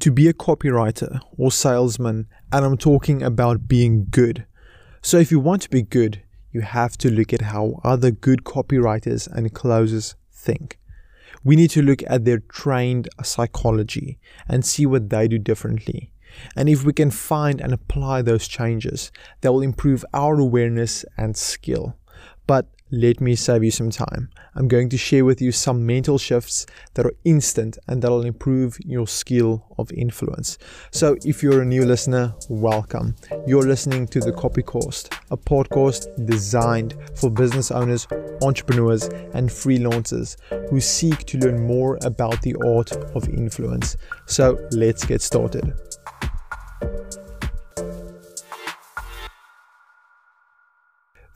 to be a copywriter or salesman, and I'm talking about being good. So, if you want to be good, you have to look at how other good copywriters and closers think. We need to look at their trained psychology and see what they do differently. And if we can find and apply those changes, that will improve our awareness and skill. But let me save you some time. I'm going to share with you some mental shifts that are instant and that will improve your skill of influence. So, if you're a new listener, welcome. You're listening to the Copy Course, a podcast designed for business owners, entrepreneurs, and freelancers who seek to learn more about the art of influence. So, let's get started.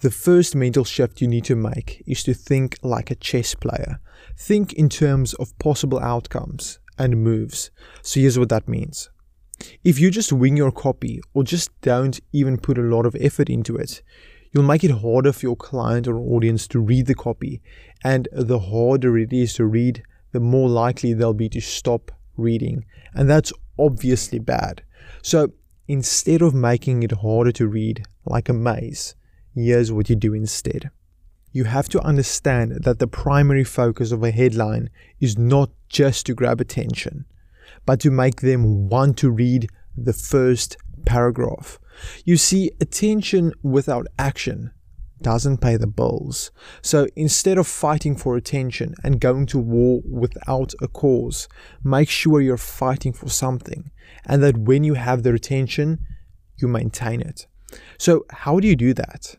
The first mental shift you need to make is to think like a chess player. Think in terms of possible outcomes and moves. So here's what that means. If you just wing your copy or just don't even put a lot of effort into it, you'll make it harder for your client or audience to read the copy. And the harder it is to read, the more likely they'll be to stop reading. And that's obviously bad. So instead of making it harder to read like a maze, here's what you do instead. You have to understand that the primary focus of a headline is not just to grab attention, but to make them want to read the first paragraph. You see, attention without action doesn't pay the bills. So instead of fighting for attention and going to war without a cause, make sure you're fighting for something and that when you have their attention, you maintain it. So, how do you do that?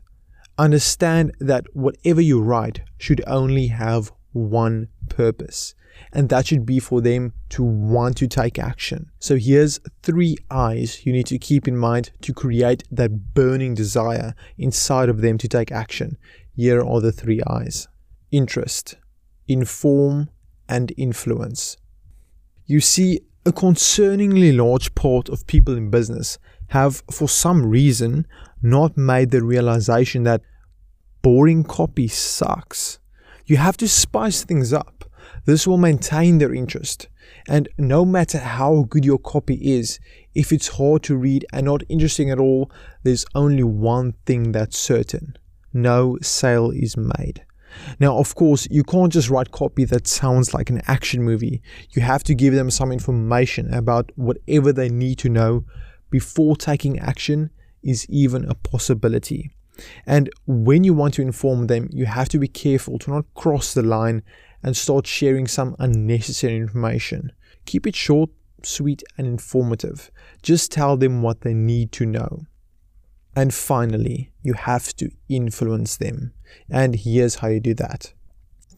Understand that whatever you write should only have one purpose, and that should be for them to want to take action. So here's three eyes you need to keep in mind to create that burning desire inside of them to take action. Here are the three eyes interest, inform, and influence. You see, a concerningly large part of people in business have, for some reason, not made the realization that boring copy sucks. You have to spice things up. This will maintain their interest. And no matter how good your copy is, if it's hard to read and not interesting at all, there's only one thing that's certain no sale is made. Now, of course, you can't just write copy that sounds like an action movie. You have to give them some information about whatever they need to know before taking action is even a possibility. And when you want to inform them, you have to be careful to not cross the line and start sharing some unnecessary information. Keep it short, sweet, and informative. Just tell them what they need to know. And finally, you have to influence them. And here's how you do that.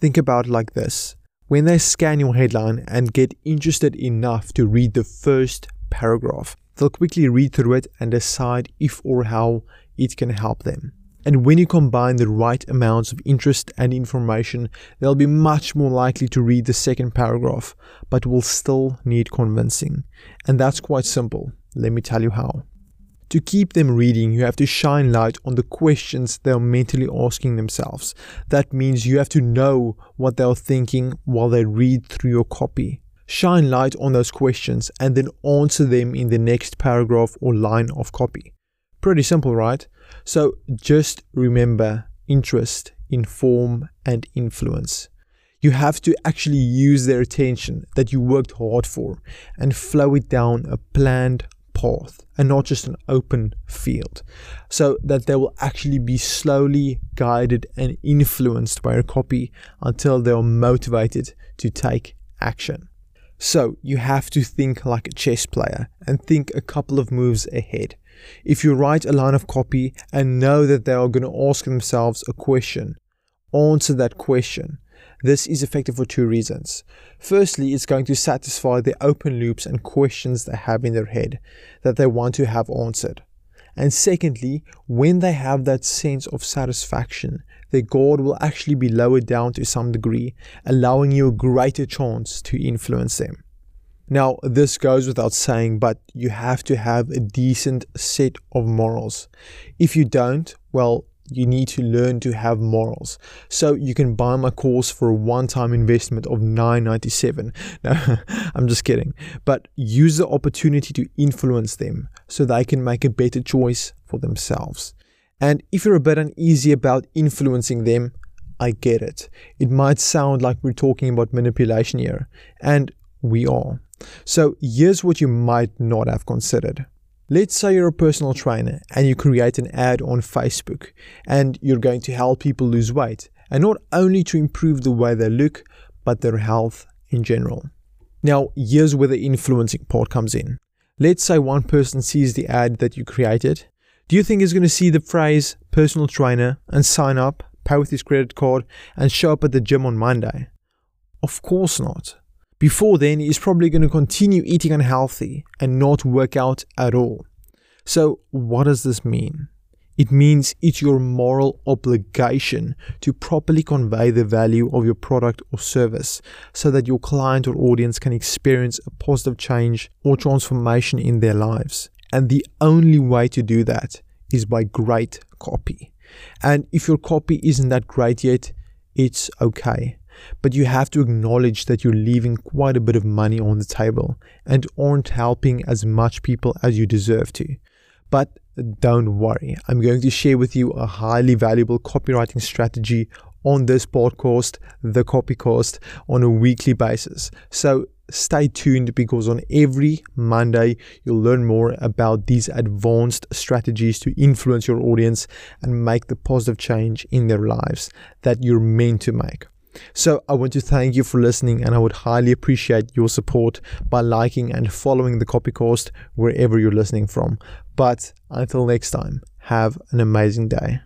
Think about like this. When they scan your headline and get interested enough to read the first paragraph, they'll quickly read through it and decide if or how it can help them. And when you combine the right amounts of interest and information, they'll be much more likely to read the second paragraph, but will still need convincing. And that's quite simple. Let me tell you how. To keep them reading, you have to shine light on the questions they're mentally asking themselves. That means you have to know what they're thinking while they read through your copy. Shine light on those questions and then answer them in the next paragraph or line of copy. Pretty simple, right? So just remember interest, inform, and influence. You have to actually use their attention that you worked hard for and flow it down a planned path and not just an open field so that they will actually be slowly guided and influenced by your copy until they are motivated to take action. So you have to think like a chess player and think a couple of moves ahead. If you write a line of copy and know that they are going to ask themselves a question, answer that question. This is effective for two reasons. Firstly, it's going to satisfy the open loops and questions they have in their head that they want to have answered. And secondly, when they have that sense of satisfaction, their guard will actually be lowered down to some degree, allowing you a greater chance to influence them. Now, this goes without saying, but you have to have a decent set of morals. If you don't, well, you need to learn to have morals. So you can buy my course for a one-time investment of $9.97. No, I'm just kidding. But use the opportunity to influence them so they can make a better choice for themselves. And if you're a bit uneasy about influencing them, I get it. It might sound like we're talking about manipulation here, and we are. So here's what you might not have considered. Let's say you're a personal trainer and you create an ad on Facebook and you're going to help people lose weight, and not only to improve the way they look, but their health in general. Now, here's where the influencing part comes in. Let's say one person sees the ad that you created. Do you think he's going to see the phrase personal trainer and sign up, pay with his credit card, and show up at the gym on Monday? Of course not. Before then, he's probably going to continue eating unhealthy and not work out at all. So, what does this mean? It means it's your moral obligation to properly convey the value of your product or service so that your client or audience can experience a positive change or transformation in their lives. And the only way to do that is by great copy. And if your copy isn't that great yet, it's okay but you have to acknowledge that you're leaving quite a bit of money on the table and aren't helping as much people as you deserve to. But don't worry, I'm going to share with you a highly valuable copywriting strategy on this podcast, The Copy Cost, on a weekly basis. So stay tuned because on every Monday you'll learn more about these advanced strategies to influence your audience and make the positive change in their lives that you're meant to make. So I want to thank you for listening and I would highly appreciate your support by liking and following the Copycast wherever you're listening from. But until next time, have an amazing day.